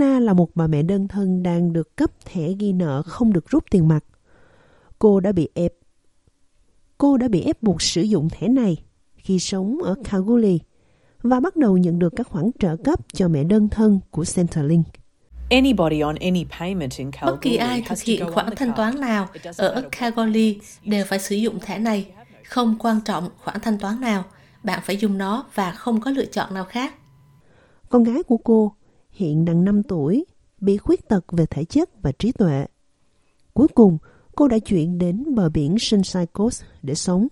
Hannah là một bà mẹ đơn thân đang được cấp thẻ ghi nợ không được rút tiền mặt. Cô đã bị ép cô đã bị ép buộc sử dụng thẻ này khi sống ở Kalgoorlie và bắt đầu nhận được các khoản trợ cấp cho mẹ đơn thân của Centrelink. Bất kỳ ai thực hiện khoản thanh toán nào ở Kalgoorlie đều phải sử dụng thẻ này. Không quan trọng khoản thanh toán nào, bạn phải dùng nó và không có lựa chọn nào khác. Con gái của cô hiện đang 5 tuổi, bị khuyết tật về thể chất và trí tuệ. Cuối cùng, cô đã chuyển đến bờ biển Sunshine Coast để sống.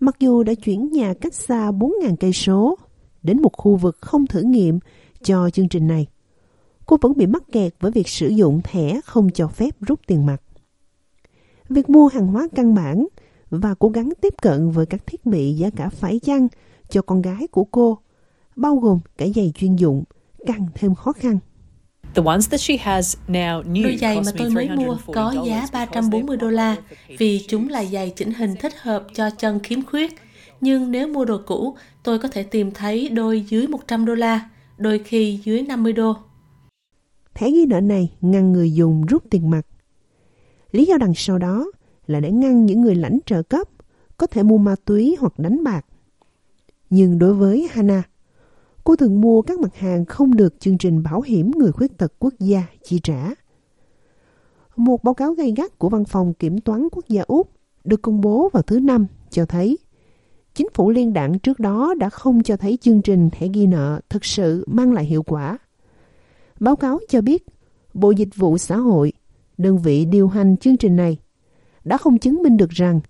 Mặc dù đã chuyển nhà cách xa 4.000 cây số đến một khu vực không thử nghiệm cho chương trình này, cô vẫn bị mắc kẹt với việc sử dụng thẻ không cho phép rút tiền mặt. Việc mua hàng hóa căn bản và cố gắng tiếp cận với các thiết bị giá cả phải chăng cho con gái của cô, bao gồm cả giày chuyên dụng, càng thêm khó khăn. Đôi giày mà tôi mới mua có giá 340 đô la vì chúng là giày chỉnh hình thích hợp cho chân khiếm khuyết. Nhưng nếu mua đồ cũ, tôi có thể tìm thấy đôi dưới 100 đô la, đôi khi dưới 50 đô. Thẻ ghi nợ này ngăn người dùng rút tiền mặt. Lý do đằng sau đó là để ngăn những người lãnh trợ cấp có thể mua ma túy hoặc đánh bạc. Nhưng đối với Hannah, cô thường mua các mặt hàng không được chương trình bảo hiểm người khuyết tật quốc gia chi trả. Một báo cáo gay gắt của Văn phòng Kiểm toán Quốc gia Úc được công bố vào thứ Năm cho thấy chính phủ liên đảng trước đó đã không cho thấy chương trình thẻ ghi nợ thực sự mang lại hiệu quả. Báo cáo cho biết Bộ Dịch vụ Xã hội, đơn vị điều hành chương trình này, đã không chứng minh được rằng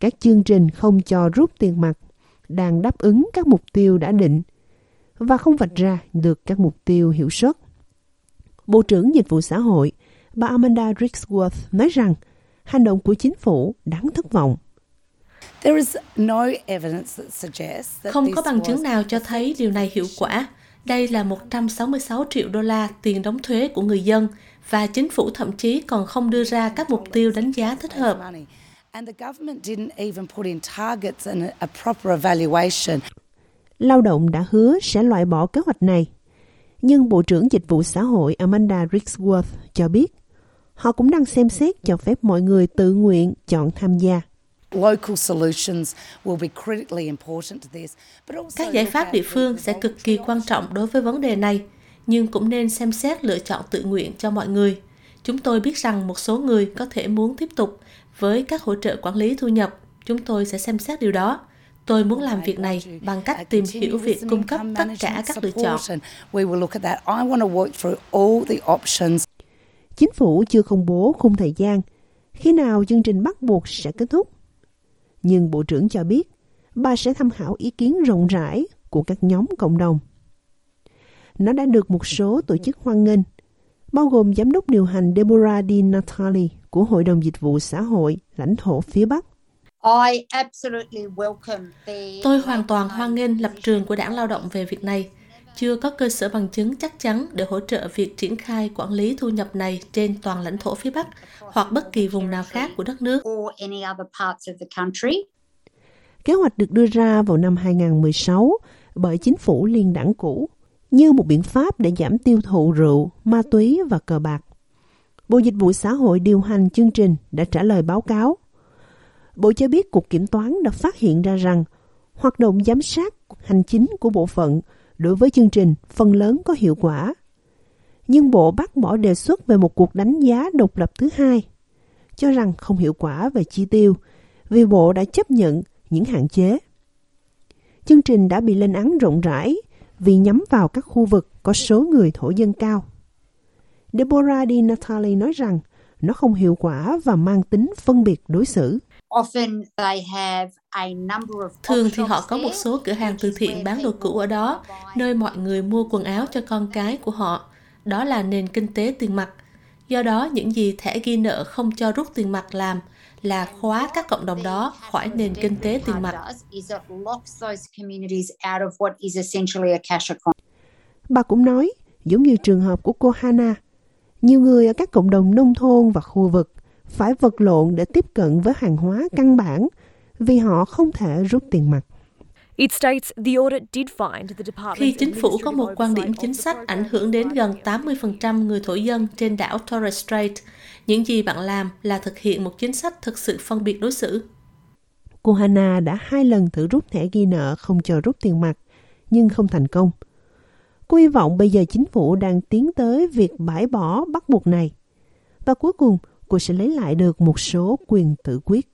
các chương trình không cho rút tiền mặt đang đáp ứng các mục tiêu đã định và không vạch ra được các mục tiêu hiệu suất. Bộ trưởng Dịch vụ Xã hội, bà Amanda Ricksworth nói rằng hành động của chính phủ đáng thất vọng. Không có bằng chứng nào cho thấy điều này hiệu quả. Đây là 166 triệu đô la tiền đóng thuế của người dân và chính phủ thậm chí còn không đưa ra các mục tiêu đánh giá thích hợp. Lao động đã hứa sẽ loại bỏ kế hoạch này. Nhưng Bộ trưởng Dịch vụ Xã hội Amanda Ricksworth cho biết họ cũng đang xem xét cho phép mọi người tự nguyện chọn tham gia. Các giải pháp địa phương sẽ cực kỳ quan trọng đối với vấn đề này, nhưng cũng nên xem xét lựa chọn tự nguyện cho mọi người. Chúng tôi biết rằng một số người có thể muốn tiếp tục với các hỗ trợ quản lý thu nhập. Chúng tôi sẽ xem xét điều đó. Tôi muốn làm việc này bằng cách tìm hiểu việc cung cấp tất cả các lựa chọn. Chính phủ chưa công bố khung thời gian khi nào chương trình bắt buộc sẽ kết thúc. Nhưng Bộ trưởng cho biết bà sẽ tham khảo ý kiến rộng rãi của các nhóm cộng đồng. Nó đã được một số tổ chức hoan nghênh, bao gồm giám đốc điều hành Deborah Di Natali của Hội đồng Dịch vụ Xã hội lãnh thổ phía Bắc. Tôi hoàn toàn hoan nghênh lập trường của đảng lao động về việc này. Chưa có cơ sở bằng chứng chắc chắn để hỗ trợ việc triển khai quản lý thu nhập này trên toàn lãnh thổ phía Bắc hoặc bất kỳ vùng nào khác của đất nước. Kế hoạch được đưa ra vào năm 2016 bởi chính phủ liên đảng cũ như một biện pháp để giảm tiêu thụ rượu, ma túy và cờ bạc. Bộ Dịch vụ Xã hội điều hành chương trình đã trả lời báo cáo. Bộ cho biết Cục Kiểm toán đã phát hiện ra rằng hoạt động giám sát hành chính của bộ phận đối với chương trình phần lớn có hiệu quả. Nhưng Bộ bác bỏ đề xuất về một cuộc đánh giá độc lập thứ hai, cho rằng không hiệu quả về chi tiêu vì Bộ đã chấp nhận những hạn chế. Chương trình đã bị lên án rộng rãi vì nhắm vào các khu vực có số người thổ dân cao. Deborah Di Natale nói rằng nó không hiệu quả và mang tính phân biệt đối xử. Thường thì họ có một số cửa hàng từ thiện bán đồ cũ ở đó, nơi mọi người mua quần áo cho con cái của họ. Đó là nền kinh tế tiền mặt. Do đó, những gì thẻ ghi nợ không cho rút tiền mặt làm là khóa các cộng đồng đó khỏi nền kinh tế tiền mặt. Bà cũng nói, giống như trường hợp của cô Hana, nhiều người ở các cộng đồng nông thôn và khu vực phải vật lộn để tiếp cận với hàng hóa căn bản vì họ không thể rút tiền mặt. Khi chính phủ có một quan điểm chính sách ảnh hưởng đến gần 80% người thổ dân trên đảo Torres Strait, những gì bạn làm là thực hiện một chính sách thực sự phân biệt đối xử. Cô Hana đã hai lần thử rút thẻ ghi nợ không cho rút tiền mặt, nhưng không thành công. Cô hy vọng bây giờ chính phủ đang tiến tới việc bãi bỏ bắt buộc này. Và cuối cùng, cô sẽ lấy lại được một số quyền tự quyết.